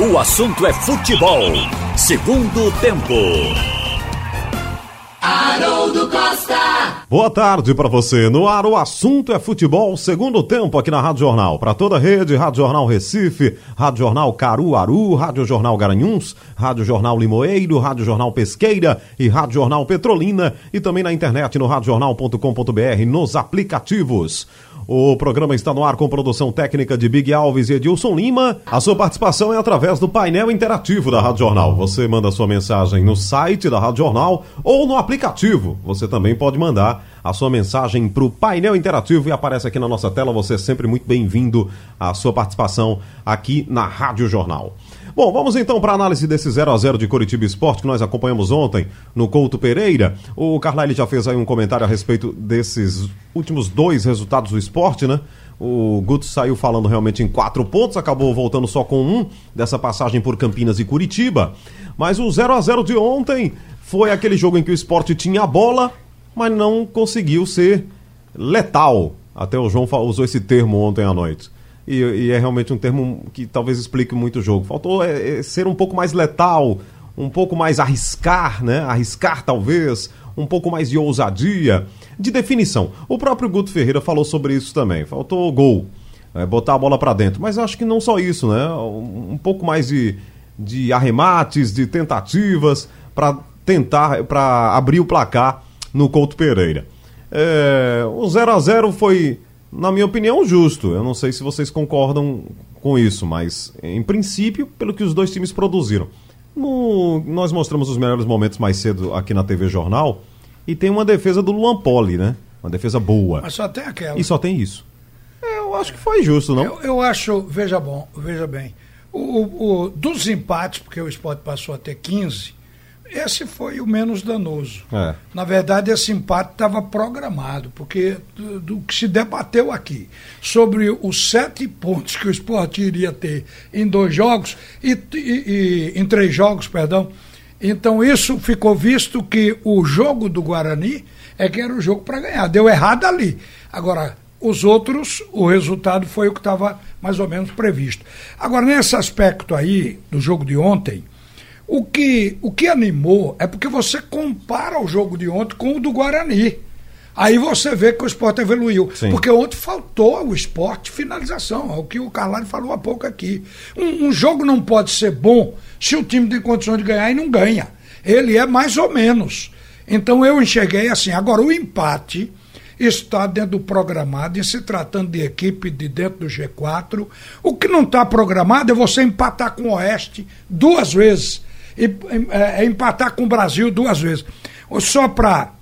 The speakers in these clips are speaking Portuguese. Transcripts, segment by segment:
O assunto é futebol. Segundo tempo. Haroldo Costa. Boa tarde para você. No ar, o assunto é futebol, segundo tempo aqui na Rádio Jornal. Para toda a rede, Rádio Jornal Recife, Rádio Jornal Caruaru, Rádio Jornal Garanhuns, Rádio Jornal Limoeiro, Rádio Jornal Pesqueira e Rádio Jornal Petrolina e também na internet no radiojornal.com.br nos aplicativos. O programa está no ar com produção técnica de Big Alves e Edilson Lima. A sua participação é através do painel interativo da Rádio Jornal. Você manda sua mensagem no site da Rádio Jornal ou no aplicativo. Você também pode mandar a sua mensagem para o painel interativo e aparece aqui na nossa tela. Você é sempre muito bem-vindo à sua participação aqui na Rádio Jornal. Bom, vamos então para a análise desse 0 a 0 de Curitiba Esporte que nós acompanhamos ontem no Couto Pereira. O Carlyle já fez aí um comentário a respeito desses últimos dois resultados do esporte, né? O Guto saiu falando realmente em quatro pontos, acabou voltando só com um dessa passagem por Campinas e Curitiba. Mas o 0 a 0 de ontem foi aquele jogo em que o esporte tinha a bola, mas não conseguiu ser letal. Até o João usou esse termo ontem à noite. E, e, é realmente um termo que talvez explique muito o jogo. Faltou é, é, ser um pouco mais letal, um pouco mais arriscar, né? Arriscar talvez, um pouco mais de ousadia, de definição. O próprio Guto Ferreira falou sobre isso também. Faltou gol, é, botar a bola para dentro. Mas acho que não só isso, né? Um, um pouco mais de, de arremates, de tentativas para tentar, para abrir o placar no Couto Pereira. É, o 0 a 0 foi na minha opinião, justo. Eu não sei se vocês concordam com isso, mas em princípio, pelo que os dois times produziram. No, nós mostramos os melhores momentos mais cedo aqui na TV Jornal e tem uma defesa do Luan Poli, né? Uma defesa boa. Mas só tem aquela. E só tem isso. Eu acho que foi justo, não? Eu, eu acho, veja bom, veja bem. O, o, dos empates, porque o esporte passou a ter 15, esse foi o menos danoso. É. Na verdade, esse empate estava programado, porque do, do, que se debateu aqui sobre os sete pontos que o esporte iria ter em dois jogos, e, e, e em três jogos, perdão. Então, isso ficou visto que o jogo do Guarani é que era o jogo para ganhar. Deu errado ali. Agora, os outros, o resultado foi o que estava mais ou menos previsto. Agora, nesse aspecto aí, do jogo de ontem o que, o que animou é porque você compara o jogo de ontem com o do Guarani. Aí você vê que o esporte evoluiu. Sim. Porque ontem faltou ao esporte finalização, é o que o Carlari falou há pouco aqui. Um, um, jogo não pode ser bom se o time tem condições de ganhar e não ganha. Ele é mais ou menos. Então eu enxerguei assim. Agora, o empate está dentro do programado, e se tratando de equipe de dentro do G4. O que não está programado é você empatar com o Oeste duas vezes e é, é, empatar com o Brasil duas vezes. Só para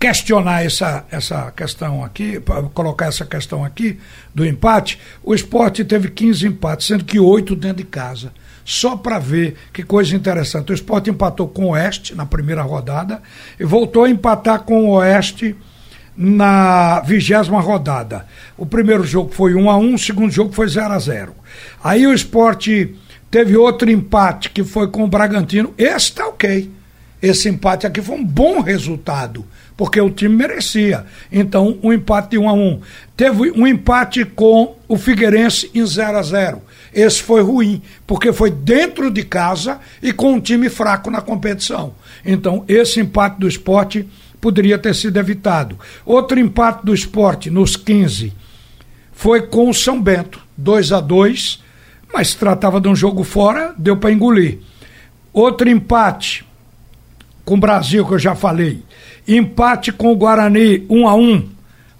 questionar essa, essa questão aqui, colocar essa questão aqui do empate, o esporte teve 15 empates, sendo que oito dentro de casa. Só para ver que coisa interessante. O esporte empatou com o Oeste na primeira rodada e voltou a empatar com o Oeste na vigésima rodada. O primeiro jogo foi 1 a 1 o segundo jogo foi 0 a 0 Aí o esporte Teve outro empate que foi com o Bragantino. Esse tá ok. Esse empate aqui foi um bom resultado, porque o time merecia. Então, um empate de 1 um a 1 um. Teve um empate com o Figueirense em 0 a 0 Esse foi ruim, porque foi dentro de casa e com um time fraco na competição. Então, esse empate do esporte poderia ter sido evitado. Outro empate do esporte, nos 15, foi com o São Bento, 2 a 2 mas se tratava de um jogo fora, deu para engolir. Outro empate com o Brasil, que eu já falei. Empate com o Guarani, 1 um a 1 um.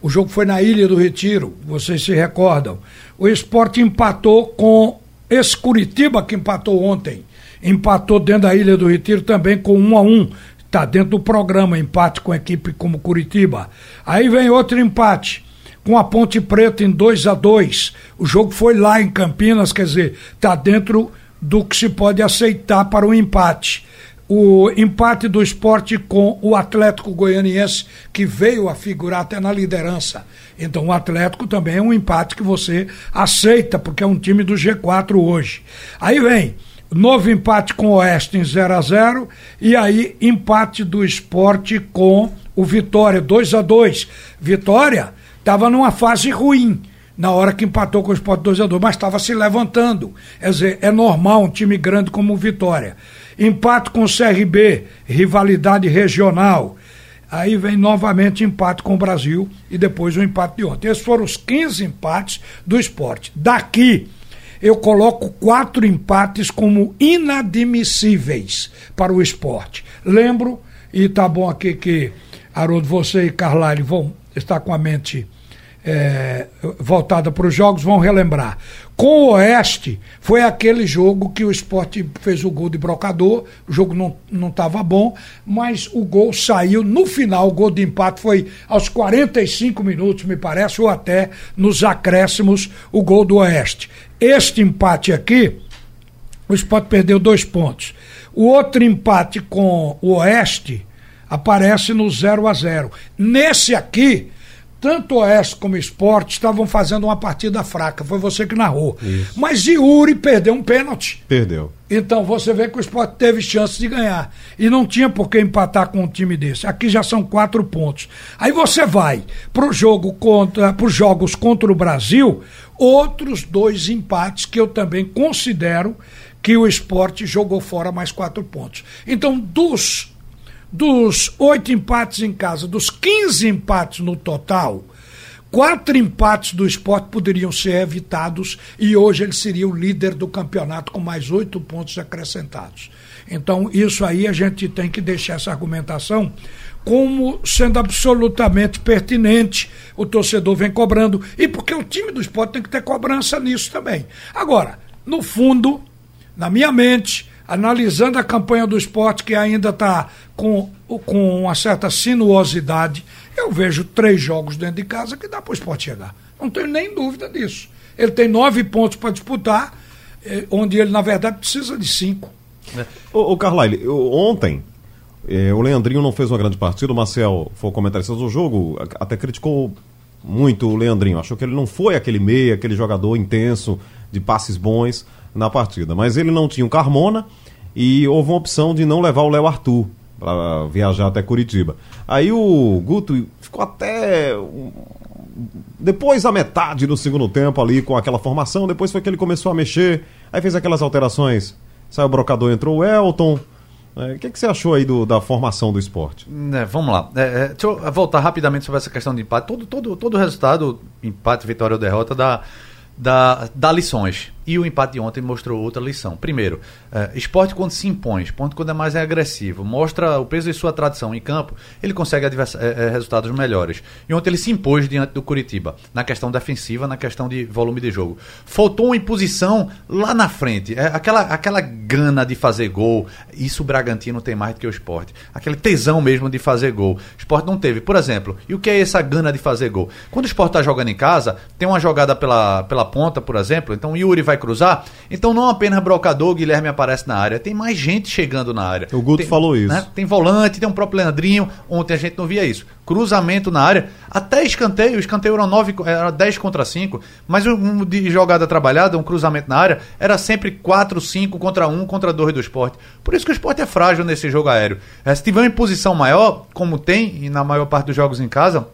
O jogo foi na Ilha do Retiro, vocês se recordam. O esporte empatou com esse Curitiba que empatou ontem. Empatou dentro da Ilha do Retiro também com 1 um a 1 Está dentro do programa, empate com equipe como Curitiba. Aí vem outro empate com a Ponte Preta em 2 a 2 O jogo foi lá em Campinas, quer dizer, está dentro do que se pode aceitar para o empate. O empate do esporte com o Atlético Goianiense, que veio a figurar até na liderança. Então, o Atlético também é um empate que você aceita, porque é um time do G4 hoje. Aí vem novo empate com o Oeste em 0 a 0 e aí empate do esporte com o Vitória, 2 a 2 Vitória estava numa fase ruim. na hora que empatou com o Sport 2 a 2 mas estava se levantando. Quer dizer, é normal um time grande como o Vitória. Empate com o CRB, rivalidade regional. Aí vem novamente empate com o Brasil e depois o empate de ontem. Esses foram os 15 empates do esporte. Daqui, eu coloco quatro empates como inadmissíveis para o esporte. Lembro, e tá bom aqui que, Haroldo, você e Carlyle vão estar com a mente é, voltada para os jogos vão relembrar. Com o Oeste, foi aquele jogo que o esporte fez o gol de brocador, o jogo não estava bom, mas o gol saiu no final, o gol de empate foi aos 45 minutos, me parece, ou até nos acréscimos, o gol do Oeste. Este empate aqui, o esporte perdeu dois pontos. O outro empate com o Oeste aparece no 0 a 0 Nesse aqui, tanto o Oeste como o Esporte estavam fazendo uma partida fraca. Foi você que narrou. Isso. Mas Yuri perdeu um pênalti. Perdeu. Então você vê que o Esporte teve chance de ganhar. E não tinha por que empatar com um time desse. Aqui já são quatro pontos. Aí você vai para jogo contra, os jogos contra o Brasil, outros dois empates que eu também considero que o esporte jogou fora mais quatro pontos. Então, dos dos oito empates em casa, dos 15 empates no total, quatro empates do esporte poderiam ser evitados e hoje ele seria o líder do campeonato com mais oito pontos acrescentados. Então, isso aí a gente tem que deixar essa argumentação como sendo absolutamente pertinente. O torcedor vem cobrando. E porque o time do esporte tem que ter cobrança nisso também. Agora, no fundo, na minha mente, analisando a campanha do esporte, que ainda está com, com uma certa sinuosidade, eu vejo três jogos dentro de casa que dá para o esporte chegar. Não tenho nem dúvida disso. Ele tem nove pontos para disputar, eh, onde ele, na verdade, precisa de cinco. É. Ô, Carlyle, ontem eh, o Leandrinho não fez uma grande partida, o Marcel foi o comentarista do jogo, até criticou muito o Leandrinho. Achou que ele não foi aquele meia, aquele jogador intenso, de passes bons na partida. Mas ele não tinha o Carmona e houve uma opção de não levar o Léo Arthur para viajar até Curitiba. Aí o Guto ficou até depois a metade do segundo tempo ali com aquela formação, depois foi que ele começou a mexer, aí fez aquelas alterações. Saiu o brocador, entrou o Elton. É, o que, que, você achou aí do, da formação do esporte? É, vamos lá. É, é, deixa eu voltar rapidamente sobre essa questão de empate. Todo, todo, todo resultado, empate, vitória ou derrota, dá, dá, dá lições. E o empate de ontem mostrou outra lição. Primeiro, é, esporte quando se impõe, esporte quando é mais agressivo, mostra o peso de sua tradição em campo, ele consegue é, é, resultados melhores. E ontem ele se impôs diante do Curitiba, na questão defensiva, na questão de volume de jogo. Faltou uma imposição lá na frente, é, aquela, aquela gana de fazer gol, isso o Bragantino tem mais do que o esporte. Aquele tesão mesmo de fazer gol. Esporte não teve. Por exemplo, e o que é essa gana de fazer gol? Quando o esporte está jogando em casa, tem uma jogada pela, pela ponta, por exemplo, então o Yuri vai vai cruzar. Então não apenas Brocador, Guilherme aparece na área, tem mais gente chegando na área. O Guto tem, falou isso. Né? Tem volante, tem um próprio Leandrinho. Ontem a gente não via isso. Cruzamento na área, até escanteio, o escanteio era, 9, era 10 contra 5, mas um de jogada trabalhada, um cruzamento na área, era sempre 4, 5 contra 1 contra 2 do esporte. Por isso que o esporte é frágil nesse jogo aéreo. É, se tiver uma imposição maior, como tem e na maior parte dos jogos em casa,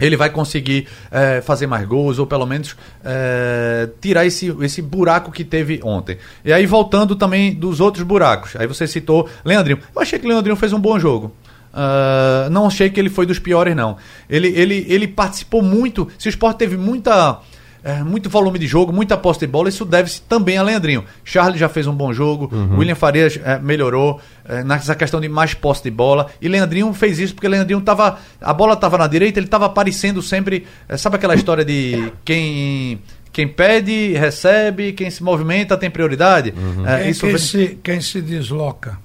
ele vai conseguir é, fazer mais gols, ou pelo menos é, tirar esse, esse buraco que teve ontem. E aí, voltando também dos outros buracos. Aí você citou Leandrinho. Eu achei que Leandrinho fez um bom jogo. Uh, não achei que ele foi dos piores, não. Ele, ele, ele participou muito. Se o esporte teve muita é, muito volume de jogo, muita posse de bola, isso deve-se também a Leandrinho. Charles já fez um bom jogo, uhum. William Farias é, melhorou é, nessa questão de mais posse de bola, e Leandrinho fez isso porque Leandrinho tava. A bola estava na direita, ele estava aparecendo sempre. É, sabe aquela história de quem quem pede, recebe, quem se movimenta tem prioridade. Uhum. É, quem, isso quem, se, quem se desloca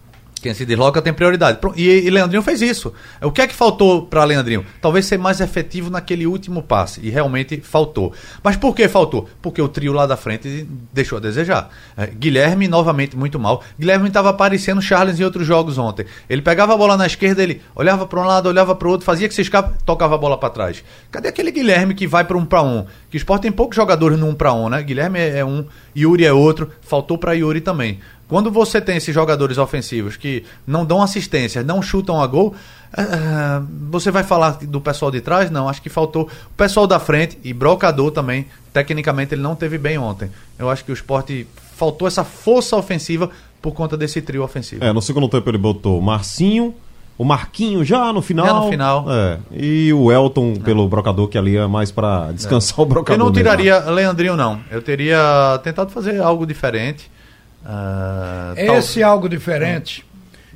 quem se desloca tem prioridade. E, e Leandrinho fez isso. O que é que faltou para Leandrinho? Talvez ser mais efetivo naquele último passe. E realmente faltou. Mas por que faltou? Porque o trio lá da frente deixou a desejar. É, Guilherme, novamente, muito mal. Guilherme estava aparecendo Charles em outros jogos ontem. Ele pegava a bola na esquerda, ele olhava para um lado, olhava para o outro, fazia que se escapa, tocava a bola para trás. Cadê aquele Guilherme que vai para um para um? Que o esporte tem poucos jogadores no um para um, né? Guilherme é, é um, Yuri é outro. Faltou para Yuri também. Quando você tem esses jogadores ofensivos que não dão assistência, não chutam a gol, uh, você vai falar do pessoal de trás? Não, acho que faltou o pessoal da frente e Brocador também. Tecnicamente ele não teve bem ontem. Eu acho que o esporte faltou essa força ofensiva por conta desse trio ofensivo. É, no segundo tempo ele botou Marcinho, o Marquinho já no final. Já no final. É, e o Elton é. pelo brocador, que ali é mais para descansar é. o brocador. Eu não tiraria mesmo. Leandrinho, não. Eu teria tentado fazer algo diferente. Uh, Esse tal... algo diferente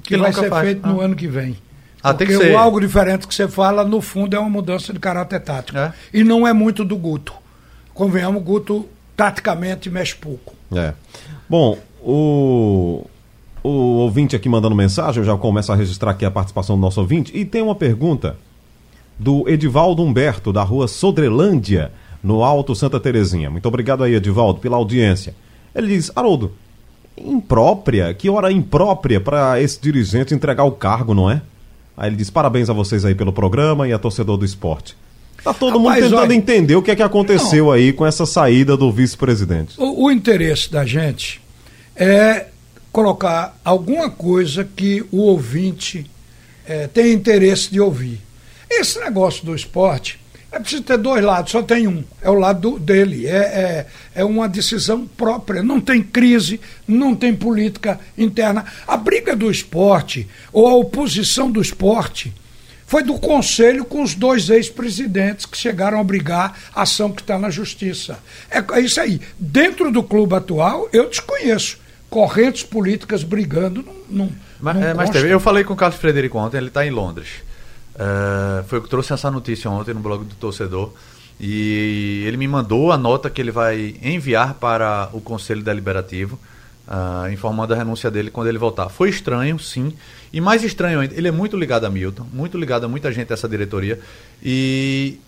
que, que vai ser faz. feito ah. no ano que vem. Ah, Porque o algo diferente que você fala, no fundo, é uma mudança de caráter tático. É? E não é muito do Guto. Convenhamos, o Guto taticamente mexe pouco. É. Bom, o, o ouvinte aqui mandando mensagem, eu já começo a registrar aqui a participação do nosso ouvinte. E tem uma pergunta do Edivaldo Humberto, da rua Sodrelândia, no Alto Santa Terezinha. Muito obrigado aí, Edivaldo, pela audiência. Ele diz: Haroldo, imprópria? Que hora imprópria para esse dirigente entregar o cargo, não é? Aí ele diz: parabéns a vocês aí pelo programa e a torcedor do esporte. Tá todo Rapaz, mundo tentando olha, entender o que é que aconteceu não, aí com essa saída do vice-presidente. O, o, interesse da gente é colocar alguma coisa que o ouvinte é, tem interesse de ouvir. Esse negócio do esporte é preciso ter dois lados, só tem um. É o lado dele. É, é, é uma decisão própria. Não tem crise, não tem política interna. A briga do esporte, ou a oposição do esporte, foi do conselho com os dois ex-presidentes que chegaram a brigar a ação que está na justiça. É, é isso aí. Dentro do clube atual, eu desconheço correntes políticas brigando. Não, não, mas, não é, mas teve. Eu falei com o Carlos Frederico ontem, ele está em Londres. Uh, foi o que trouxe essa notícia ontem no blog do torcedor. E ele me mandou a nota que ele vai enviar para o Conselho Deliberativo, uh, informando a renúncia dele quando ele voltar. Foi estranho, sim. E mais estranho ainda, ele é muito ligado a Milton, muito ligado a muita gente dessa diretoria. E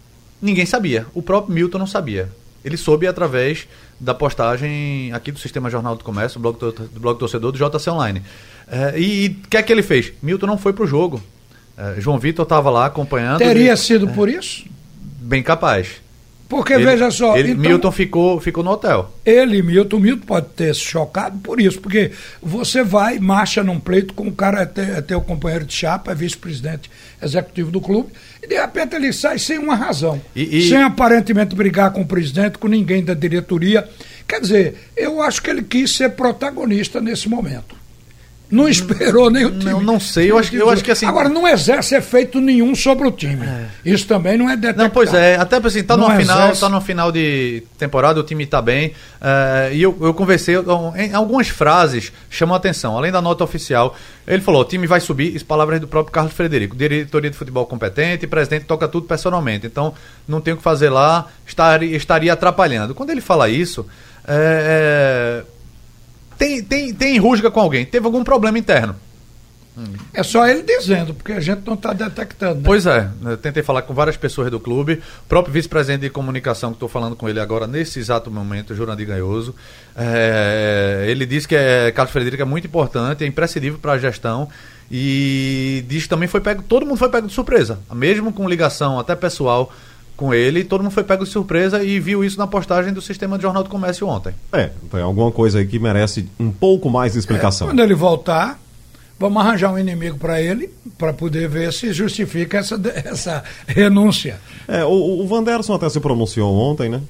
ninguém sabia. O próprio Milton não sabia. Ele soube através da postagem aqui do Sistema Jornal do Comércio, do blog, do blog torcedor do JC Online. Uh, e o que é que ele fez? Milton não foi para o jogo. É, João Vitor estava lá acompanhando. Teria sido por isso? Bem capaz. Porque, ele, veja só. Ele, então, Milton ficou, ficou no hotel. Ele, Milton, Milton pode ter se chocado por isso, porque você vai, marcha num pleito com o cara, é, ter, é teu companheiro de chapa, é vice-presidente executivo do clube, e de repente ele sai sem uma razão. E, e... Sem aparentemente brigar com o presidente, com ninguém da diretoria. Quer dizer, eu acho que ele quis ser protagonista nesse momento. Não esperou nem o time. Não, não sei, eu acho, eu acho que assim. Agora, não exerce efeito nenhum sobre o time. É. Isso também não é detectado. Não, pois é, até assim, tá no final, tá no final de temporada, o time tá bem. Uh, e eu, eu conversei, em algumas frases chamam a atenção. Além da nota oficial, ele falou: o time vai subir, isso palavras do próprio Carlos Frederico. Diretoria de futebol competente, presidente toca tudo personalmente. Então, não tem o que fazer lá, estaria, estaria atrapalhando. Quando ele fala isso, é, é tem, tem, tem rusga com alguém, teve algum problema interno. É só ele dizendo, porque a gente não está detectando. Né? Pois é, eu tentei falar com várias pessoas do clube, o próprio vice-presidente de comunicação, que estou falando com ele agora nesse exato momento, Jurandir Ganhoso. É, ele disse que é, Carlos Frederico é muito importante, é imprescindível para a gestão. E diz que também foi pego, todo mundo foi pego de surpresa, mesmo com ligação até pessoal com ele, todo mundo foi pego de surpresa e viu isso na postagem do Sistema de Jornal do Comércio ontem. É, tem alguma coisa aí que merece um pouco mais de explicação. É, quando ele voltar, vamos arranjar um inimigo para ele, para poder ver se justifica essa, essa renúncia. É, o, o Vanderson até se pronunciou ontem, né?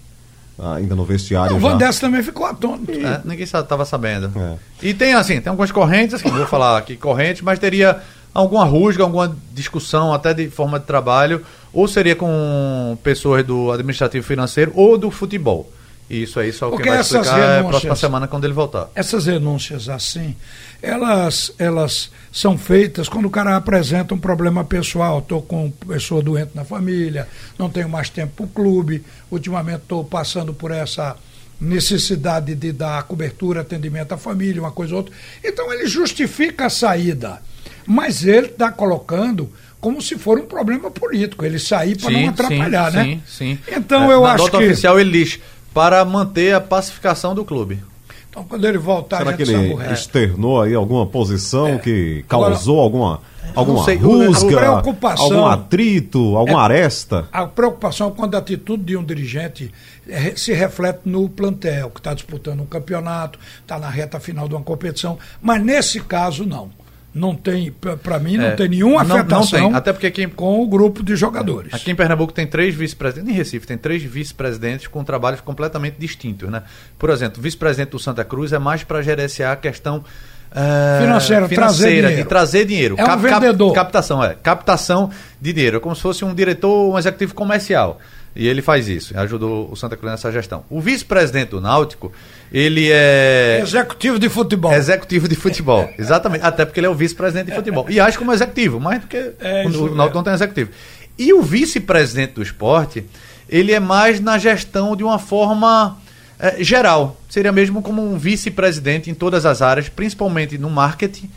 ainda no vestiário. o Vanderson também ficou atônito. E... É, ninguém estava sabendo. É. E tem assim, tem algumas correntes, que não vou falar aqui correntes, mas teria alguma rusga, alguma discussão até de forma de trabalho, ou seria com pessoas do administrativo financeiro ou do futebol. E isso aí só o que vai explicar é a próxima semana quando ele voltar. Essas renúncias assim, elas, elas são feitas quando o cara apresenta um problema pessoal. Estou com pessoa doente na família, não tenho mais tempo para o clube, ultimamente estou passando por essa necessidade de dar cobertura, atendimento à família, uma coisa ou outra. Então ele justifica a saída mas ele está colocando como se for um problema político, ele sair para não atrapalhar, sim, né? Sim, sim. Então é, eu na acho nota que oficial ele diz para manter a pacificação do clube. Então quando ele voltar, Será que ele externou aí alguma posição é. que causou Agora, alguma alguma sei, rusga, preocupação, algum atrito, alguma é, aresta? A preocupação quando a atitude de um dirigente é, se reflete no plantel, que está disputando um campeonato, está na reta final de uma competição, mas nesse caso não não tem, para mim, não é, tem nenhuma afetação não, tem. Até porque aqui, com o grupo de jogadores. Aqui em Pernambuco tem três vice-presidentes, em Recife tem três vice-presidentes com trabalhos completamente distintos. Né? Por exemplo, o vice-presidente do Santa Cruz é mais para gerenciar a questão uh, financeira, financeira trazer de trazer dinheiro. É um cap, vendedor. Cap, captação, é. Captação de dinheiro. É como se fosse um diretor, um executivo comercial. E ele faz isso, ajudou o Santa Cruz nessa gestão. O vice-presidente do Náutico, ele é. Executivo de futebol. Executivo de futebol, exatamente. Até porque ele é o vice-presidente de futebol. E age como executivo, mais do que é, o, o Náutico não tem executivo. E o vice-presidente do esporte, ele é mais na gestão de uma forma é, geral. Seria mesmo como um vice-presidente em todas as áreas, principalmente no marketing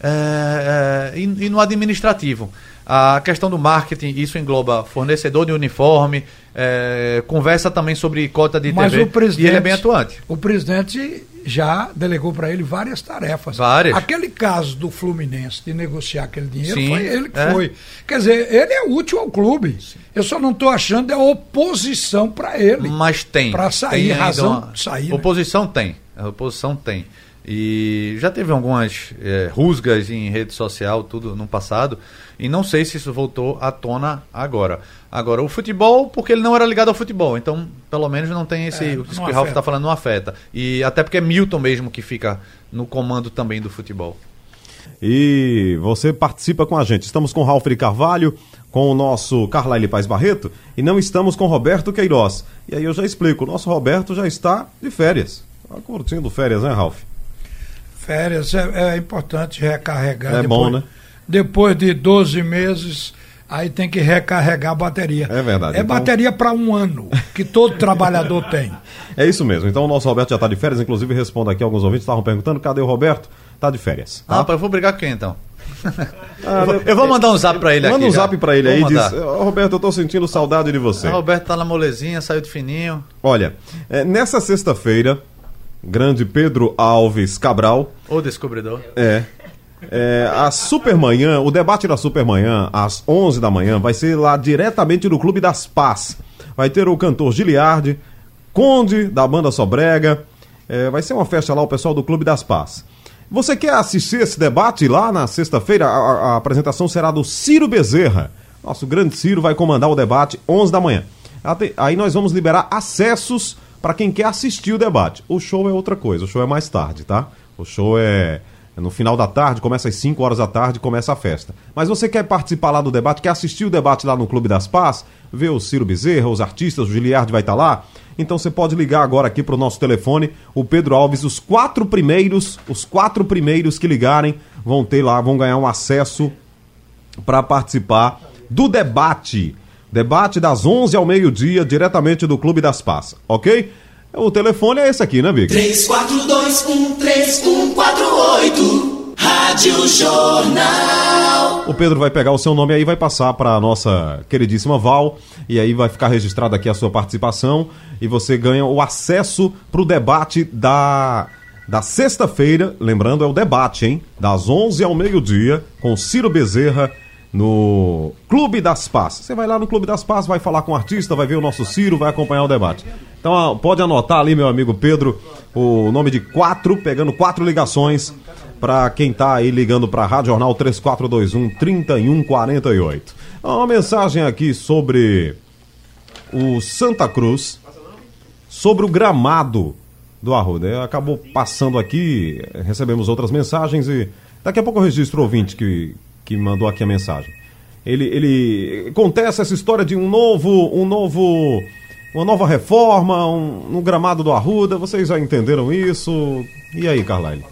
é, é, e, e no administrativo. A questão do marketing, isso engloba fornecedor de uniforme, é, conversa também sobre cota de Mas TV. O presidente, e ele é bem atuante. O presidente já delegou para ele várias tarefas. Várias. Aquele caso do Fluminense de negociar aquele dinheiro Sim, foi ele que é. foi. Quer dizer, ele é útil ao clube. Sim. Eu só não estou achando é oposição para ele. Mas tem. Para sair, tem razão uma... sair. Né? Oposição né? tem. A oposição tem. E já teve algumas é, rusgas em rede social, tudo no passado, e não sei se isso voltou à tona agora. Agora, o futebol, porque ele não era ligado ao futebol, então pelo menos não tem esse. É, o que o Ralf está falando não afeta. E até porque é Milton mesmo que fica no comando também do futebol. E você participa com a gente. Estamos com o Ralf de Carvalho, com o nosso Carlyle Paz Barreto, e não estamos com Roberto Queiroz. E aí eu já explico: o nosso Roberto já está de férias. Está curtindo férias, né, Ralf? Férias é, é importante recarregar. É depois, bom, né? Depois de 12 meses, aí tem que recarregar a bateria. É verdade. É então... bateria para um ano, que todo trabalhador tem. É isso mesmo. Então o nosso Roberto já está de férias, inclusive responda aqui alguns ouvintes estavam perguntando, cadê o Roberto? Está de férias. Tá? Ah, eu vou brigar com quem então? Ah, eu, vou, mandar um zap para ele manda aqui. Manda um zap para ele aí e diz: oh, Roberto, eu tô sentindo saudade de você. O Roberto tá na molezinha, saiu de fininho. Olha, é, nessa sexta-feira, grande Pedro Alves Cabral. O descobridor. É. É, a Supermanhã, o debate da Supermanhã, às 11 da manhã, vai ser lá diretamente no Clube das Paz. Vai ter o cantor Giliardi, Conde, da banda Sobrega. É, vai ser uma festa lá, o pessoal do Clube das Paz. Você quer assistir esse debate lá na sexta-feira? A, a, apresentação será do Ciro Bezerra. Nosso grande Ciro vai comandar o debate 11 da manhã. Aí nós vamos liberar acessos para quem quer assistir o debate. O show é outra coisa, o show é mais tarde, tá? O show é no final da tarde, começa às 5 horas da tarde, começa a festa. Mas você quer participar lá do debate, quer assistir o debate lá no Clube das Paz, ver o Ciro Bezerra, os artistas, o Giliard vai estar tá lá? Então você pode ligar agora aqui para o nosso telefone, o Pedro Alves, os quatro primeiros, os quatro primeiros que ligarem vão ter lá, vão ganhar um acesso para participar do debate Debate das 11 ao meio-dia, diretamente do Clube das Paz, ok? O telefone é esse aqui, né, Big? 34213148 Rádio Jornal. O Pedro vai pegar o seu nome aí, vai passar para nossa queridíssima Val e aí vai ficar registrado aqui a sua participação e você ganha o acesso para o debate da da sexta-feira, lembrando é o debate, hein? Das 11 ao meio-dia com Ciro Bezerra no Clube das Paz. Você vai lá no Clube das Paz, vai falar com o artista, vai ver o nosso Ciro, vai acompanhar o debate. Então pode anotar ali, meu amigo Pedro, o nome de quatro, pegando quatro ligações para quem tá aí ligando para a Rádio Jornal 3421 3148. Uma mensagem aqui sobre o Santa Cruz, sobre o gramado do Arruda. Acabou passando aqui, recebemos outras mensagens e daqui a pouco eu registro o ouvinte que que mandou aqui a mensagem. Ele, ele acontece essa história de um novo, um novo, uma nova reforma um, no gramado do Arruda. Vocês já entenderam isso? E aí, Carlyle?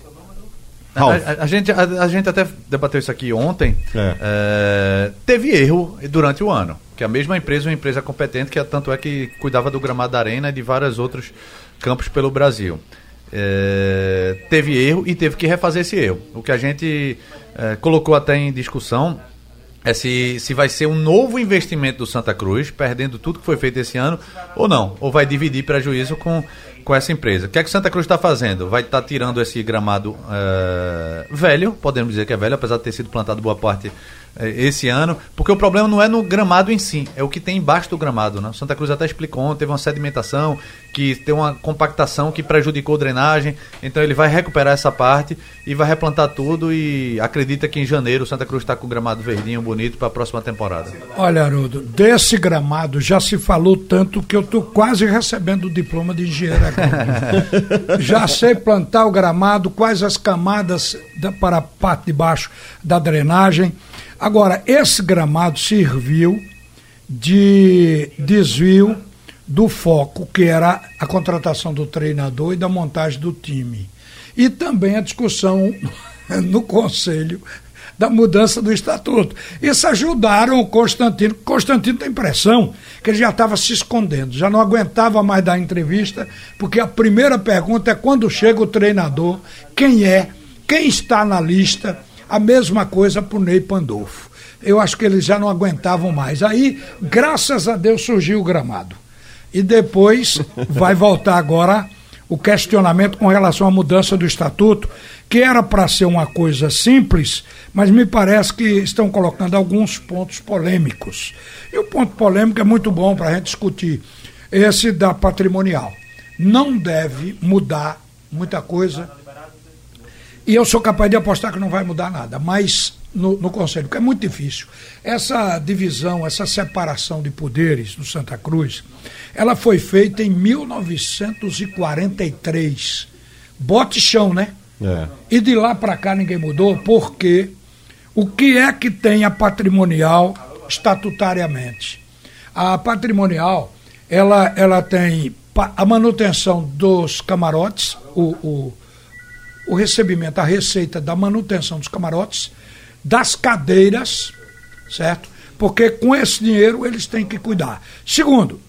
A, a, a, gente, a, a, gente até debateu isso aqui ontem. É. É, teve erro durante o ano. Que a mesma empresa, uma empresa competente, que é, tanto é que cuidava do gramado da arena e de vários outros campos pelo Brasil. É, teve erro e teve que refazer esse erro. O que a gente é, colocou até em discussão é se, se vai ser um novo investimento do Santa Cruz, perdendo tudo que foi feito esse ano, ou não. Ou vai dividir prejuízo com, com essa empresa. O que é que Santa Cruz está fazendo? Vai estar tá tirando esse gramado é, velho, podemos dizer que é velho, apesar de ter sido plantado boa parte esse ano, porque o problema não é no gramado em si, é o que tem embaixo do gramado. Né? Santa Cruz até explicou, teve uma sedimentação, que tem uma compactação que prejudicou a drenagem, então ele vai recuperar essa parte e vai replantar tudo e acredita que em janeiro Santa Cruz está com o gramado verdinho bonito para a próxima temporada. Olha, Haroldo, desse gramado já se falou tanto que eu estou quase recebendo o diploma de engenheiro já sei plantar o gramado, quais as camadas da, para a parte de baixo da drenagem Agora, esse gramado serviu de desvio do foco, que era a contratação do treinador e da montagem do time. E também a discussão no Conselho da mudança do estatuto. Isso ajudaram o Constantino. Constantino tem impressão que ele já estava se escondendo, já não aguentava mais dar entrevista, porque a primeira pergunta é quando chega o treinador, quem é, quem está na lista a mesma coisa para o Ney Pandolfo. Eu acho que eles já não aguentavam mais. Aí, graças a Deus, surgiu o gramado. E depois vai voltar agora o questionamento com relação à mudança do estatuto, que era para ser uma coisa simples, mas me parece que estão colocando alguns pontos polêmicos. E o ponto polêmico é muito bom para a gente discutir. Esse da patrimonial. Não deve mudar muita coisa e eu sou capaz de apostar que não vai mudar nada, mas no, no Conselho, porque é muito difícil. Essa divisão, essa separação de poderes no Santa Cruz, ela foi feita em 1943. Bote chão, né? É. E de lá para cá ninguém mudou, porque o que é que tem a patrimonial estatutariamente? A patrimonial, ela, ela tem a manutenção dos camarotes, o, o o recebimento, a receita da manutenção dos camarotes, das cadeiras, certo? Porque com esse dinheiro eles têm que cuidar. Segundo,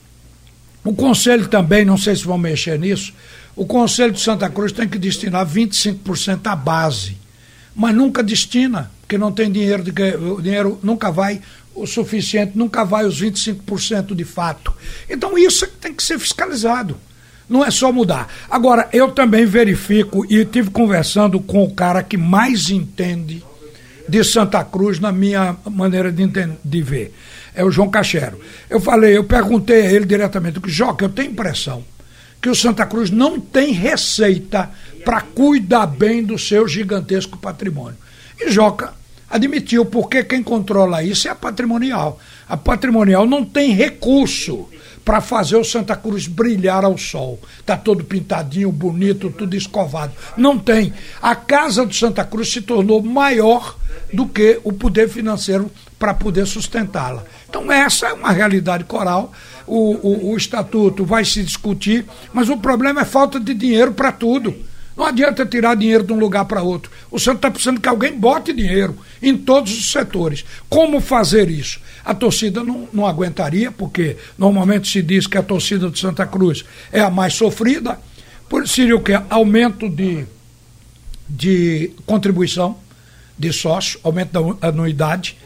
o Conselho também, não sei se vão mexer nisso, o Conselho de Santa Cruz tem que destinar 25% à base, mas nunca destina, porque não tem dinheiro, de, o dinheiro nunca vai o suficiente, nunca vai os 25% de fato. Então isso é tem que ser fiscalizado. Não é só mudar. Agora, eu também verifico e tive conversando com o cara que mais entende de Santa Cruz na minha maneira de, entender, de ver. É o João Cachero. Eu falei, eu perguntei a ele diretamente, Joca, eu tenho impressão que o Santa Cruz não tem receita para cuidar bem do seu gigantesco patrimônio. E Joca admitiu, porque quem controla isso é a patrimonial. A patrimonial não tem recurso para fazer o Santa Cruz brilhar ao sol. Está todo pintadinho, bonito, tudo escovado. Não tem. A casa do Santa Cruz se tornou maior do que o poder financeiro para poder sustentá-la. Então, essa é uma realidade coral. O, o, o estatuto vai se discutir, mas o problema é falta de dinheiro para tudo. Não adianta tirar dinheiro de um lugar para outro. O Santos está precisando que alguém bote dinheiro em todos os setores. Como fazer isso? A torcida não, não aguentaria, porque normalmente se diz que a torcida de Santa Cruz é a mais sofrida. Por, seria o que? Aumento de, de contribuição de sócio, aumento da anuidade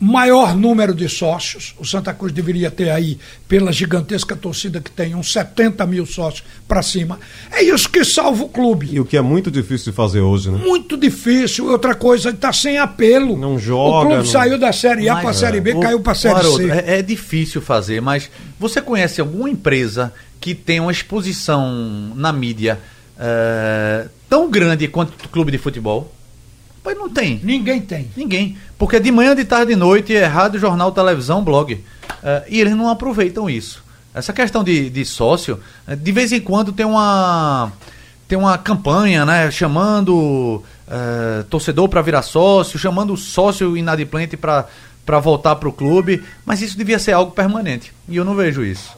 maior número de sócios. O Santa Cruz deveria ter aí, pela gigantesca torcida que tem, uns 70 mil sócios para cima. É isso que salva o clube. E o que é muito difícil de fazer hoje, né? Muito difícil. Outra coisa, está sem apelo. Não joga. O clube não... saiu da Série A para a Série B, é. caiu para a Série Haroldo, C. É, é difícil fazer, mas você conhece alguma empresa que tem uma exposição na mídia uh, tão grande quanto o clube de futebol? Pois não tem. Ninguém tem. Ninguém. Porque de manhã, de tarde, de noite é rádio, jornal, televisão, blog. Uh, e eles não aproveitam isso. Essa questão de, de sócio, uh, de vez em quando tem uma tem uma campanha, né, chamando uh, torcedor para virar sócio, chamando sócio inadimplente para para voltar para o clube, mas isso devia ser algo permanente. E eu não vejo isso.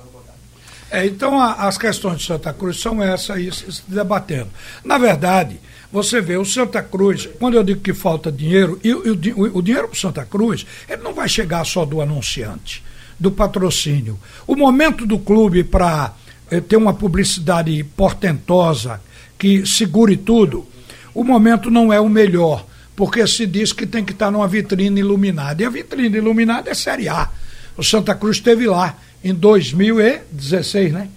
É, então a, as questões de Santa Cruz são essas aí se debatendo. Na verdade, você vê, o Santa Cruz, quando eu digo que falta dinheiro, e, o, o, o dinheiro para Santa Cruz, ele não vai chegar só do anunciante, do patrocínio. O momento do clube para eh, ter uma publicidade portentosa, que segure tudo, o momento não é o melhor, porque se diz que tem que estar numa vitrine iluminada. E a vitrine iluminada é Série A. O Santa Cruz esteve lá em 2016, né?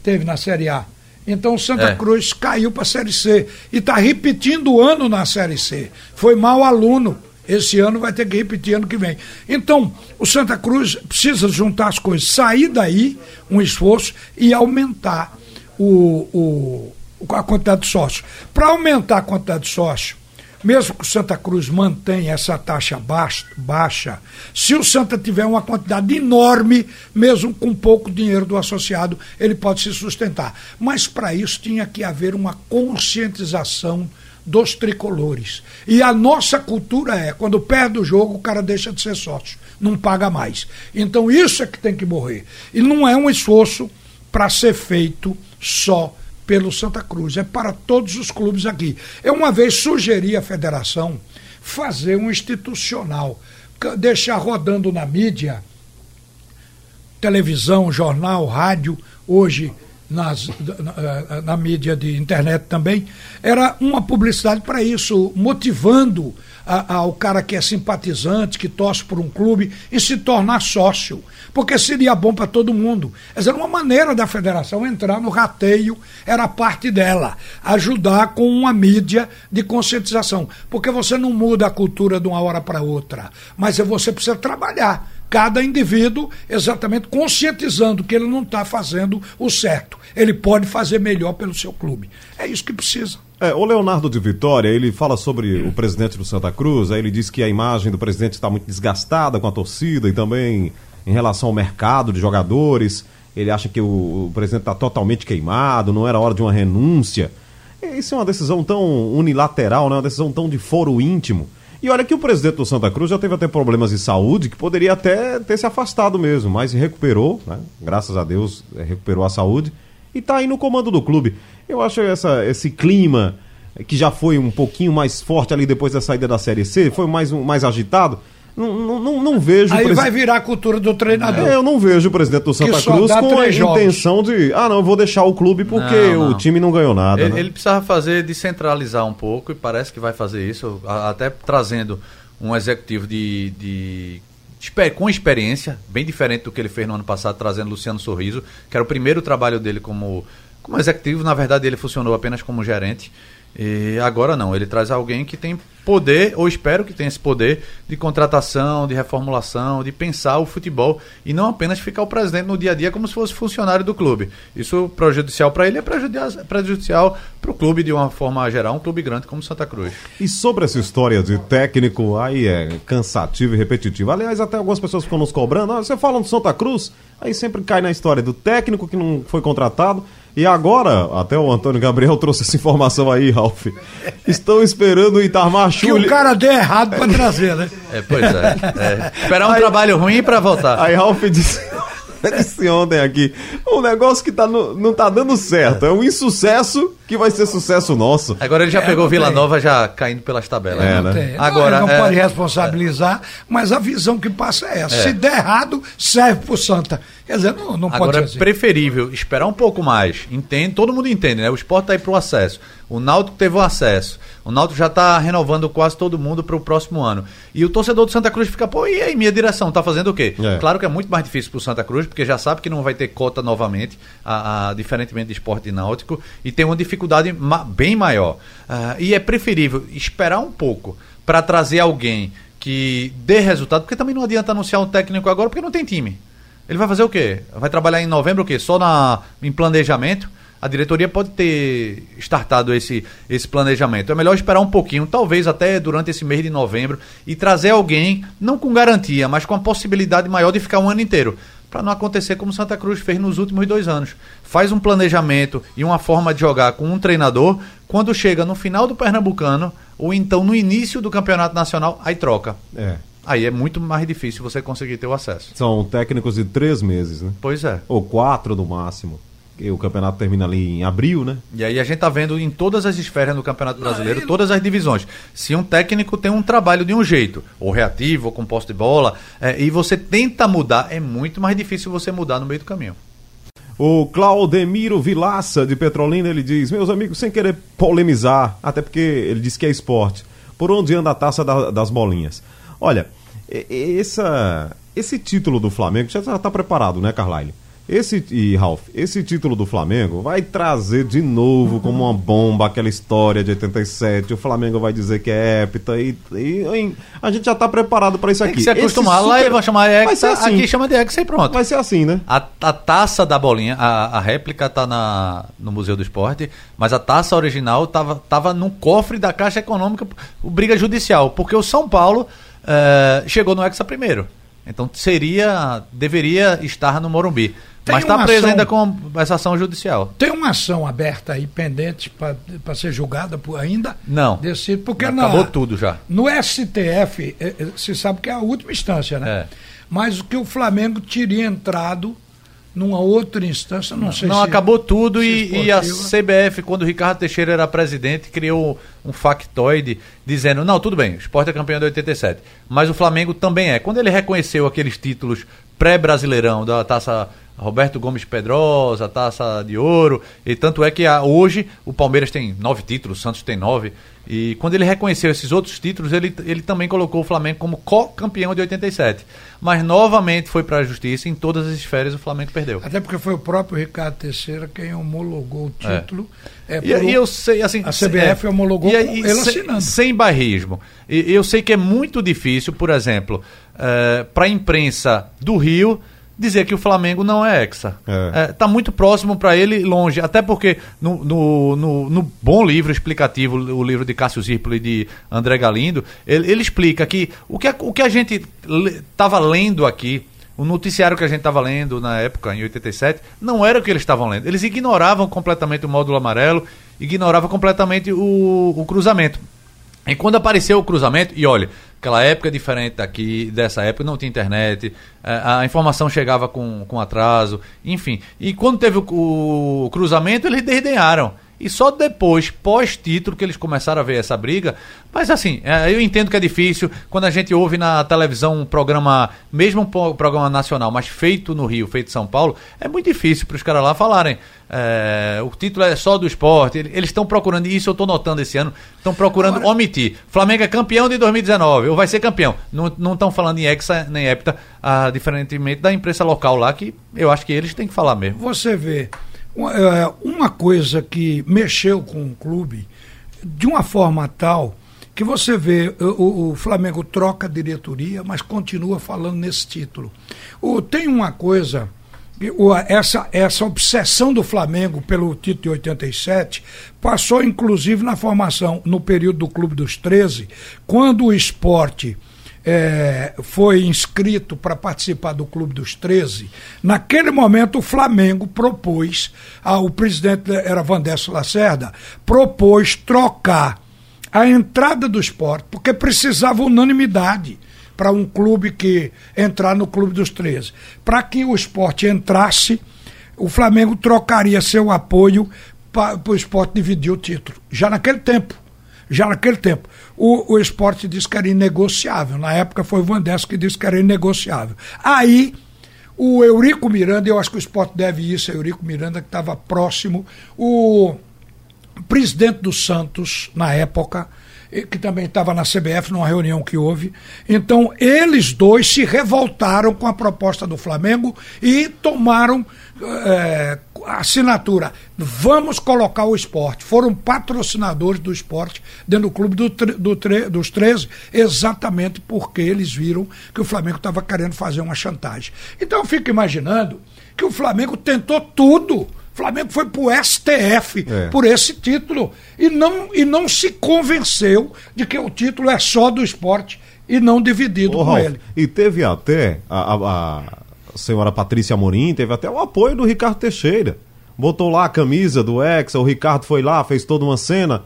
Teve na Série A. Então Santa é. Cruz caiu para a Série C e está repetindo o ano na Série C. Foi mau aluno. Esse ano vai ter que repetir ano que vem. Então, o Santa Cruz precisa juntar as coisas, sair daí um esforço e aumentar o, o, a quantidade de sócios. Para aumentar a quantidade de sócios, mesmo que o Santa Cruz mantenha essa taxa baixa, baixa, se o Santa tiver uma quantidade enorme, mesmo com pouco dinheiro do associado, ele pode se sustentar. Mas para isso tinha que haver uma conscientização dos tricolores. E a nossa cultura é, quando perde o jogo, o cara deixa de ser sócio, não paga mais. Então isso é que tem que morrer. E não é um esforço para ser feito só pelo Santa Cruz, é para todos os clubes aqui. Eu uma vez sugeri à federação fazer um institucional, deixar rodando na mídia, televisão, jornal, rádio, hoje nas, na, na, mídia de internet também, era uma publicidade para isso, motivando a, a, o cara que é simpatizante, que torce por um clube, em se tornar sócio. Porque seria bom para todo mundo. Essa era uma maneira da federação entrar no rateio, era parte dela, ajudar com uma mídia de conscientização. Porque você não muda a cultura de uma hora para outra, mas você precisa trabalhar cada indivíduo exatamente conscientizando que ele não está fazendo o certo. Ele pode fazer melhor pelo seu clube. É isso que precisa. É, o Leonardo de Vitória, ele fala sobre o presidente do Santa Cruz, aí ele diz que a imagem do presidente está muito desgastada com a torcida e também em relação ao mercado de jogadores. Ele acha que o, o presidente está totalmente queimado, não era hora de uma renúncia. Isso é uma decisão tão unilateral, né? uma decisão tão de foro íntimo. E olha que o presidente do Santa Cruz já teve até problemas de saúde, que poderia até ter se afastado mesmo, mas recuperou, né? graças a Deus, é, recuperou a saúde e está aí no comando do clube. Eu acho essa, esse clima que já foi um pouquinho mais forte ali depois da saída da Série C, foi mais, mais agitado. Não, não, não, vejo. Aí vai virar a cultura do treinador. É, eu não vejo o presidente do Santa Cruz com a intenção de. Ah, não, eu vou deixar o clube porque não, não. o time não ganhou nada. Ele, né? ele precisava fazer, descentralizar um pouco e parece que vai fazer isso, até trazendo um executivo de, de com experiência, bem diferente do que ele fez no ano passado, trazendo Luciano Sorriso, que era o primeiro trabalho dele como, como executivo. Na verdade, ele funcionou apenas como gerente. E agora não, ele traz alguém que tem poder, ou espero que tenha esse poder, de contratação, de reformulação, de pensar o futebol e não apenas ficar o presidente no dia a dia como se fosse funcionário do clube. Isso prejudicial para ele é prejudicial para o clube de uma forma geral, um clube grande como Santa Cruz. E sobre essa história de técnico, aí é cansativo e repetitivo. Aliás, até algumas pessoas ficam nos cobrando, ah, você fala do Santa Cruz, aí sempre cai na história do técnico que não foi contratado e agora, até o Antônio Gabriel trouxe essa informação aí, Ralf. Estão esperando o Itamar Chuli. Que o cara deu errado para trazer, né? É, pois é. é. Esperar um aí, trabalho ruim para voltar. Aí Ralf disse. disse ontem aqui. Um negócio que tá no, não tá dando certo. É um insucesso que vai ser sucesso nosso. Agora ele já é, pegou Vila tem. Nova já caindo pelas tabelas. É, né? Tem. Agora, não, não é, pode responsabilizar, mas a visão que passa é essa. É. Se der errado, serve pro Santa. Quer dizer, não, não Agora pode ser. é preferível esperar um pouco mais. Entende, todo mundo entende, né? O esporte tá aí pro acesso. O Náutico teve o acesso. O Náutico já está renovando quase todo mundo para o próximo ano. E o torcedor do Santa Cruz fica, pô, e aí, minha direção, tá fazendo o quê? É. Claro que é muito mais difícil para o Santa Cruz, porque já sabe que não vai ter cota novamente, a, a diferentemente de esporte e náutico, e tem uma dificuldade ma bem maior. Uh, e é preferível esperar um pouco para trazer alguém que dê resultado, porque também não adianta anunciar um técnico agora, porque não tem time. Ele vai fazer o quê? Vai trabalhar em novembro o quê? Só na, em planejamento? A diretoria pode ter startado esse, esse planejamento. É melhor esperar um pouquinho, talvez até durante esse mês de novembro, e trazer alguém, não com garantia, mas com a possibilidade maior de ficar um ano inteiro. Para não acontecer como Santa Cruz fez nos últimos dois anos. Faz um planejamento e uma forma de jogar com um treinador, quando chega no final do Pernambucano, ou então no início do Campeonato Nacional, aí troca. É. Aí é muito mais difícil você conseguir ter o acesso. São técnicos de três meses, né? Pois é. Ou quatro no máximo o campeonato termina ali em abril, né? E aí a gente tá vendo em todas as esferas do Campeonato Brasileiro, todas as divisões. Se um técnico tem um trabalho de um jeito, ou reativo, ou com posse de bola, é, e você tenta mudar, é muito mais difícil você mudar no meio do caminho. O Claudemiro Vilaça, de Petrolina, ele diz: Meus amigos, sem querer polemizar, até porque ele diz que é esporte, por onde anda a taça da, das bolinhas? Olha, essa, esse título do Flamengo já está preparado, né, Carlyle? Esse, e Ralf, esse título do Flamengo vai trazer de novo como uma bomba aquela história de 87. O Flamengo vai dizer que é hepta e, e, e a gente já está preparado para isso Tem aqui. que se acostumar. Lá super- ele vai chamar ser Hexa, assim. aqui chama de Hexa e pronto. Vai ser assim, né? A, a taça da bolinha, a, a réplica tá na, no Museu do Esporte, mas a taça original tava, tava no cofre da Caixa Econômica, o briga judicial, porque o São Paulo eh, chegou no Hexa primeiro. Então seria, deveria estar no Morumbi. Tem mas está preso ação- ainda com essa ação judicial. Tem uma ação aberta aí, pendente, para ser julgada por ainda? Não. Desse, porque Acabou na, tudo já. No STF, eh, eh, você sabe que é a última instância, né? É. Mas o que o Flamengo teria entrado numa outra instância, não, sei Não, se. acabou tudo e, e a. CBF, quando o Ricardo Teixeira era presidente, criou um factoide dizendo: não, tudo bem, o Sport é campeão de 87, mas o Flamengo também é. Quando ele reconheceu aqueles títulos pré-brasileirão da taça Roberto Gomes Pedrosa, taça de ouro, e tanto é que a- hoje o Palmeiras tem nove títulos, o Santos tem nove. E quando ele reconheceu esses outros títulos, ele, ele também colocou o Flamengo como co-campeão de 87. Mas novamente foi para a justiça, em todas as esferas o Flamengo perdeu. Até porque foi o próprio Ricardo Teixeira quem homologou o É. título. É, E, por e um- eu sei, assim. A CBF homologou e com ele sem, assinando. Sem barrismo. E eu sei que é muito difícil, por exemplo, para a imprensa do Rio dizer que o Flamengo não é hexa. É. Está muito próximo para ele, longe. Até porque no, no, no- no bom livro explicativo, o livro de Cássio Zirpolo e de André Galindo, ele, ele explica que o que a, o que a gente estava lendo aqui. O noticiário que a gente estava lendo na época, em 87, não era o que eles estavam lendo. Eles ignoravam completamente o módulo amarelo, ignoravam completamente o, o cruzamento. E quando apareceu o cruzamento, e olha, aquela época diferente daqui, dessa época, não tinha internet, eh, a informação chegava com, com atraso, enfim. E quando teve o, o cruzamento, eles desdenharam. E só depois, pós-título, que eles começaram a ver essa briga. Mas assim, eh, eu entendo que é difícil quando a gente ouve na televisão um programa, mesmo um programa nacional, mas feito no Rio, feito em São Paulo, é muito difícil para os caras lá falarem. eh, o título é só do esporte. Ele- Eles estão procurando, e isso eu estou notando esse ano, estão procurando omitir. Flamengo é campeão de 2019, ou vai ser campeão. Não estão falando em Hexa nem Hepta, ah, diferentemente da imprensa local lá, que eu acho que eles têm que falar mesmo. Você vê, uma, é, uma coisa que mexeu com o clube de uma forma tal que você vê o, o- Flamengo troca diretoria, mas continua falando nesse título. O, tem uma coisa, essa, essa obsessão do Flamengo pelo título de 87 passou inclusive na formação, no período do Clube dos 13, quando o esporte é, foi inscrito para participar do Clube dos 13, naquele momento o Flamengo propôs, ah, o presidente era Vandesso Lacerda, propôs trocar a entrada do esporte, porque precisava unanimidade para um clube que entrar no Clube dos 13. Para que o esporte entrasse, o Flamengo trocaria seu apoio para o esporte dividir o título. Já naquele tempo. Já naquele tempo. O, o esporte disse que era inegociável. Na época foi o Vandesso que disse que era inegociável. Aí o Eurico Miranda, eu acho que o esporte deve isso, a Eurico Miranda, que estava próximo, o presidente do Santos, na época, que também estava na CBF, numa reunião que houve. Então, eles dois se revoltaram com a proposta do Flamengo e tomaram a assinatura. Vamos colocar o esporte. Foram patrocinadores do esporte dentro do clube do, do dos 13, exatamente porque eles viram que o Flamengo estava querendo fazer uma chantagem. Então, eu fico imaginando que o Flamengo tentou tudo. Flamengo foi pro STF É. por esse título e não, e não se convenceu de que o título é só do esporte e não dividido Ô, com Ralf, ele. E teve até a, a- a senhora Patrícia Amorim, teve até o apoio do Ricardo Teixeira. Botou lá a camisa do Hexa, o Ricardo foi lá, fez toda uma cena.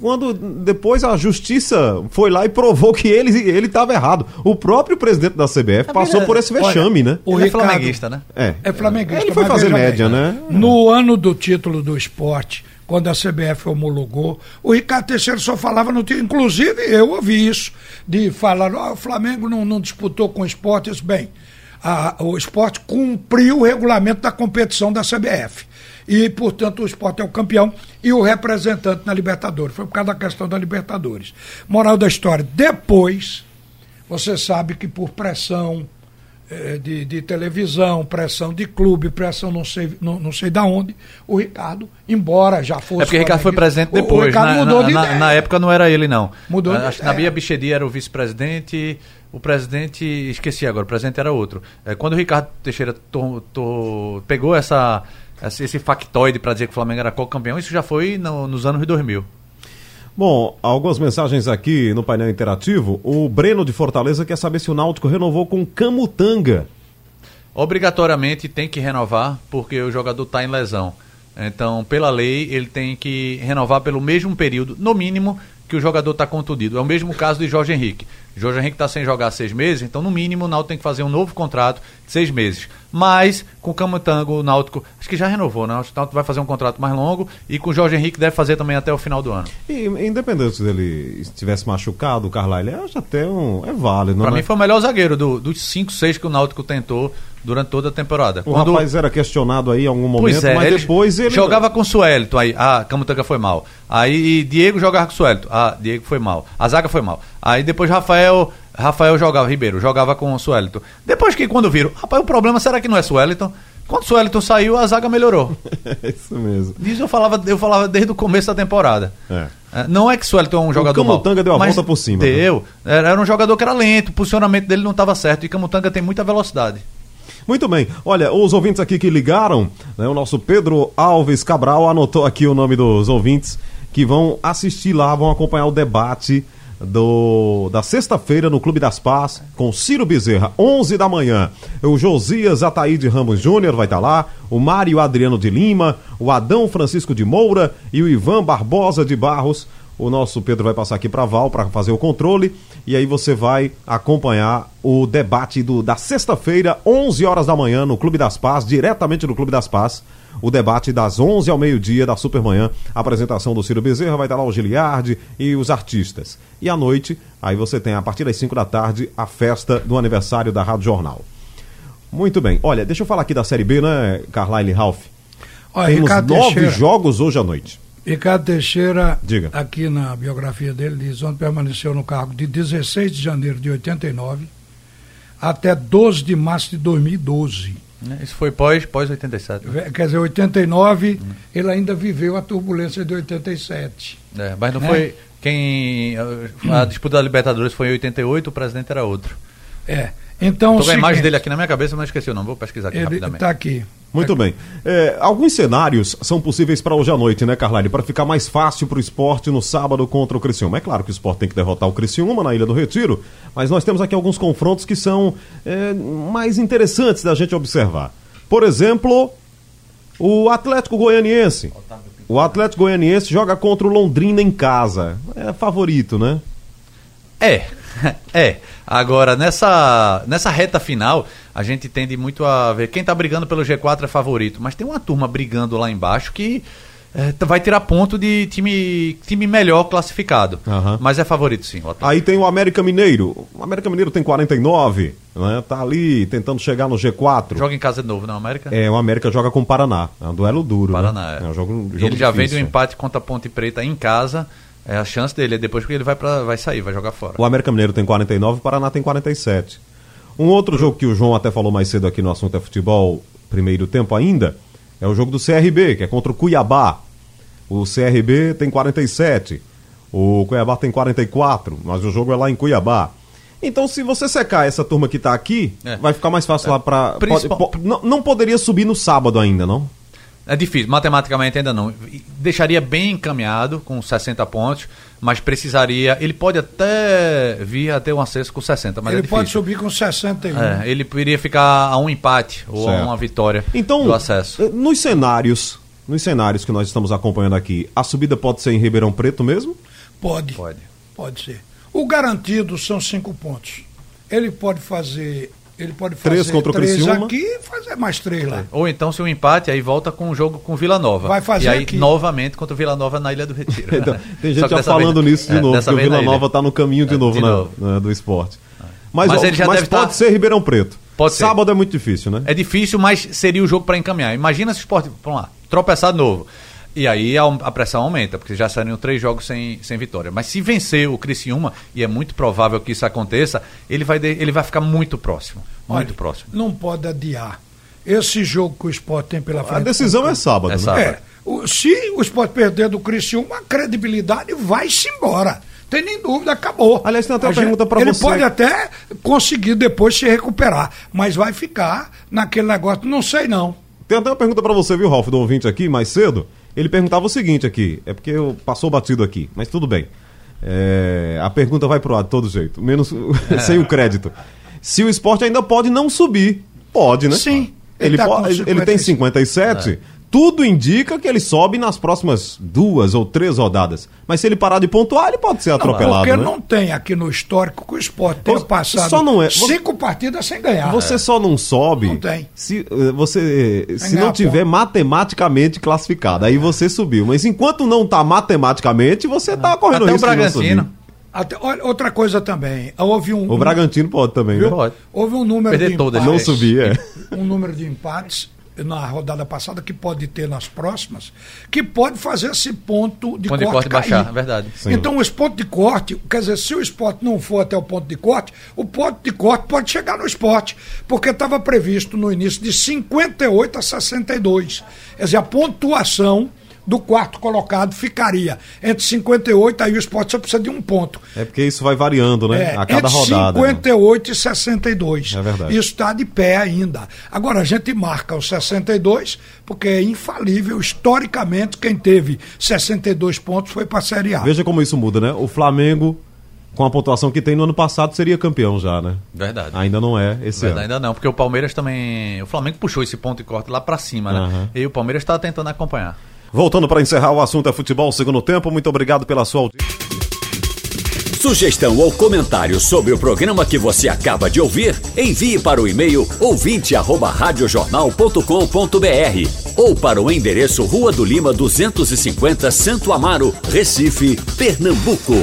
Quando depois a justiça foi lá e provou que ele ele estava errado. O próprio presidente da CBF passou por esse vexame, né? O Ele é Ricardo- flamenguista, né? É. É flamenguista. Ele foi fazer média, bem, né? No ano do título do esporte, quando a CBF homologou, o Ricardo Teixeira só falava no título. Inclusive, eu ouvi isso, de falar, "Ah, o Flamengo não, não disputou com o esporte. Isso, bem, a- o esporte cumpriu o regulamento da competição da CBF. E, portanto, o esporte é o campeão e o representante na Libertadores. Foi por causa da questão da Libertadores. Moral da história, depois, você sabe que por pressão eh, de, de, televisão, pressão de clube, pressão não sei, não, não sei da onde, o Ricardo, embora já fosse. É porque o Ricardo foi presidente depois. O Ricardo na, mudou na, de na, na, época não era ele, não. Mudou Acho que Nabia Bichedi era o vice-presidente, o presidente, esqueci agora, o presidente era outro. É, quando o Ricardo Teixeira to, to, pegou essa, esse factoide para dizer que o Flamengo era co-campeão, isso já foi no, nos anos 2000. Bom, algumas mensagens aqui no painel interativo. O Breno de Fortaleza quer saber se o Náutico renovou com Camutanga. Obrigatoriamente tem que renovar, porque o jogador está em lesão. Então, pela lei, ele tem que renovar pelo mesmo período, no mínimo, que o jogador está contundido. É o mesmo caso de Jorge Henrique. Jorge Henrique está sem jogar seis meses, então no mínimo o Náutico tem que fazer um novo contrato de seis meses. Mas com o Camutango, o Náutico, acho que já renovou, né? O Náutico vai fazer um contrato mais longo e com o Jorge Henrique deve fazer também até o final do ano. E independente se ele estivesse machucado, o Carlyle, acho até um, é válido. Para é? mim foi o melhor zagueiro do, dos cinco, seis que o Náutico tentou durante toda a temporada. O Quando... rapaz era questionado aí em algum momento, é, mas ele depois ele... Jogava com o Suelito, aí, ah, Camutanga foi mal. Aí Diego jogava com o Suelito, ah, Diego foi mal. A zaga foi mal. Aí depois Rafael Rafael jogava, Ribeiro, jogava com o Sueliton. Depois que quando viram, rapaz, o problema será que não é Sueliton? Quando o Sueliton saiu, a zaga melhorou. É isso mesmo. Isso eu falava, eu falava desde o começo da temporada. É. é não é que o é um jogador o Camutanga deu a volta por cima. Né? Deu. Né? Era um jogador que era lento, o posicionamento dele não estava certo. E Camutanga tem muita velocidade. Muito bem. Olha, os ouvintes aqui que ligaram, né, o nosso Pedro Alves Cabral anotou aqui o nome dos ouvintes que vão assistir lá, vão acompanhar o debate do, da sexta-feira no Clube das Paz com Ciro Bezerra, 11 da manhã. O Josias Ataíde Ramos Júnior vai estar tá lá, o Mário Adriano de Lima, o Adão Francisco de Moura e o Ivan Barbosa de Barros. O nosso Pedro vai passar aqui para Val para fazer o controle e aí você vai acompanhar o debate do, da sexta-feira, 11 horas da manhã, no Clube das Paz, diretamente no Clube das Paz o debate das 11 ao meio-dia da Supermanhã. A apresentação do Ciro Bezerra vai estar lá o Giliardi e os artistas. E à noite, aí você tem, a partir das 5 da tarde, a festa do aniversário da Rádio Jornal. Muito bem. Olha, deixa eu falar aqui da Série B, né, Carlyle Ralph? Olha, Temos Ricardo nove Teixeira, jogos hoje à noite. Ricardo Teixeira, Diga. aqui na biografia dele, diz onde permaneceu no cargo de 16 de janeiro de 89 até 12 de março de 2012 né? Isso foi pós, pós 87. Né? Quer dizer, 89, hum. ele ainda viveu a turbulência de 87. É, mas não né? foi. Quem. A, a disputa da Libertadores foi em 88, o presidente era outro. É. Então. Estou com a imagem dele aqui na minha cabeça, mas esqueci o nome. Vou pesquisar aqui ele rapidamente. Está aqui. Muito bem. É, alguns cenários são possíveis para hoje à noite, né, Carlyle? Para ficar mais fácil para o esporte no sábado contra o Criciúma. É claro que o esporte tem que derrotar o Criciúma na Ilha do Retiro, mas nós temos aqui alguns confrontos que são é, mais interessantes da gente observar. Por exemplo, o Atlético Goianiense. O Atlético Goianiense joga contra o Londrina em casa. É favorito, né? É, é. Agora, nessa, nessa reta final, a gente tende muito a ver quem está brigando pelo G4 é favorito, mas tem uma turma brigando lá embaixo que é, vai tirar ponto de time, time melhor classificado. Uhum. Mas é favorito sim. Aí tem o América Mineiro. O América Mineiro tem 49, né? Tá ali tentando chegar no G4. Joga em casa de novo, não, América? É, o América joga com o Paraná. É um duelo duro. Né? Paraná, né? é. é um jogo, jogo Ele já vem do empate contra a Ponte Preta em casa. É a chance dele, é depois que ele vai, pra, vai sair, vai jogar fora. O América Mineiro tem 49, o Paraná tem 47. Um outro jogo que o João até falou mais cedo aqui no assunto é futebol, primeiro tempo ainda, é o jogo do CRB, que é contra o Cuiabá. O CRB tem 47, o Cuiabá tem 44, mas o jogo é lá em Cuiabá. Então, se você secar essa turma que está aqui, é. vai ficar mais fácil é. lá para. Principal... Não, não poderia subir no sábado ainda, não? É difícil, matematicamente ainda não. Deixaria bem encaminhado com 60 pontos, mas precisaria. Ele pode até vir a ter um acesso com 60, mas ele é pode subir com 61. É, ele iria ficar a um empate ou certo. a uma vitória então, do acesso. Eh, nos cenários, nos cenários que nós estamos acompanhando aqui, a subida pode ser em Ribeirão Preto mesmo? Pode. Pode. Pode ser. O garantido são cinco pontos. Ele pode fazer ele pode fazer três contra o três Criciúma. aqui e fazer mais três lá. Ou então, se um empate, aí volta com o jogo com o Vila Nova. Vai fazer E aí, aqui. novamente, contra o Vila Nova na Ilha do Retiro. então, tem gente já falando vez, nisso de é, novo, que o Vila Nova está no caminho de é, novo, de na, novo. Na, do esporte. Mas, mas, ele já mas pode tá... ser Ribeirão Preto. Pode Sábado ser. é muito difícil, né? É difícil, mas seria o jogo para encaminhar. Imagina se o esporte, vamos lá, tropeçar de novo. E aí a, a, pressão aumenta, porque já saíram três jogos sem, sem vitória. Mas se vencer o Criciúma, e é muito provável que isso aconteça, ele vai, de, ele vai ficar muito próximo. Muito Olha, próximo. Não pode adiar. Esse jogo que o Sport tem pela frente. A decisão é sábado, é né? sábado. É, o, se o Sport perder do Criciúma, a credibilidade vai-se embora tem nem dúvida, acabou. Aliás, tem até uma pergunta para você. Ele pode até conseguir depois se recuperar, mas vai ficar naquele negócio, não sei não. Tem até uma pergunta para você, viu, Ralf, do ouvinte aqui, mais cedo. Ele perguntava o seguinte aqui, é porque eu passou batido aqui, mas tudo bem. É, a pergunta vai pro ar de todo jeito, menos é. sem o crédito. Se o esporte ainda pode não subir, pode, né? Sim. Ele, ele, tá pode, ele tem 57. É tudo indica que ele sobe nas próximas duas ou três rodadas. Mas se ele parar de pontuar, ele pode ser atropelado. Não, porque né? não tem aqui no histórico que o esporte tenha passado só não é, cinco você, partidas sem ganhar. Você é. só não sobe não tem. se eh, você se não tiver matematicamente classificado. Aí você subiu. Mas enquanto não está matematicamente, você está correndo Até risco o Bragantino. Até, olha, outra coisa também. Houve um, o Bragantino pode também, viu? Pode. Houve um número Perder de empates. Não subia. Um número de empates na rodada passada, que pode ter nas próximas, que pode fazer esse ponto de ponto corte, de corte baixar, é verdade. Sim. Então, esse ponto de corte, quer dizer, se o esporte não for até o ponto de corte, o ponto de corte pode chegar no esporte, porque estava previsto no início de 58 a 62. Quer dizer, a pontuação do quarto colocado ficaria entre 58, aí o esporte só precisa de um ponto. É porque isso vai variando, né? É, a cada entre rodada. 58 né? e 62. É verdade. Isso está de pé ainda. Agora, a gente marca o 62, porque é infalível, historicamente, quem teve 62 pontos foi para a Série A. Veja como isso muda, né? O Flamengo com a pontuação que tem no ano passado, seria campeão já, né? Verdade. Ainda não é esse Verdade, ano. Ainda não, porque o Palmeiras também. O Flamengo puxou esse ponto de corte lá para cima, né? Uhum. E o Palmeiras está tentando acompanhar. Voltando para encerrar o assunto é futebol segundo tempo. Muito obrigado pela sua audiência. Sugestão ou comentário sobre o programa que você acaba de ouvir, envie para o e-mail ouvinte@radiojornal.com.br ou para o endereço Rua do Lima 250, Santo Amaro, Recife, Pernambuco.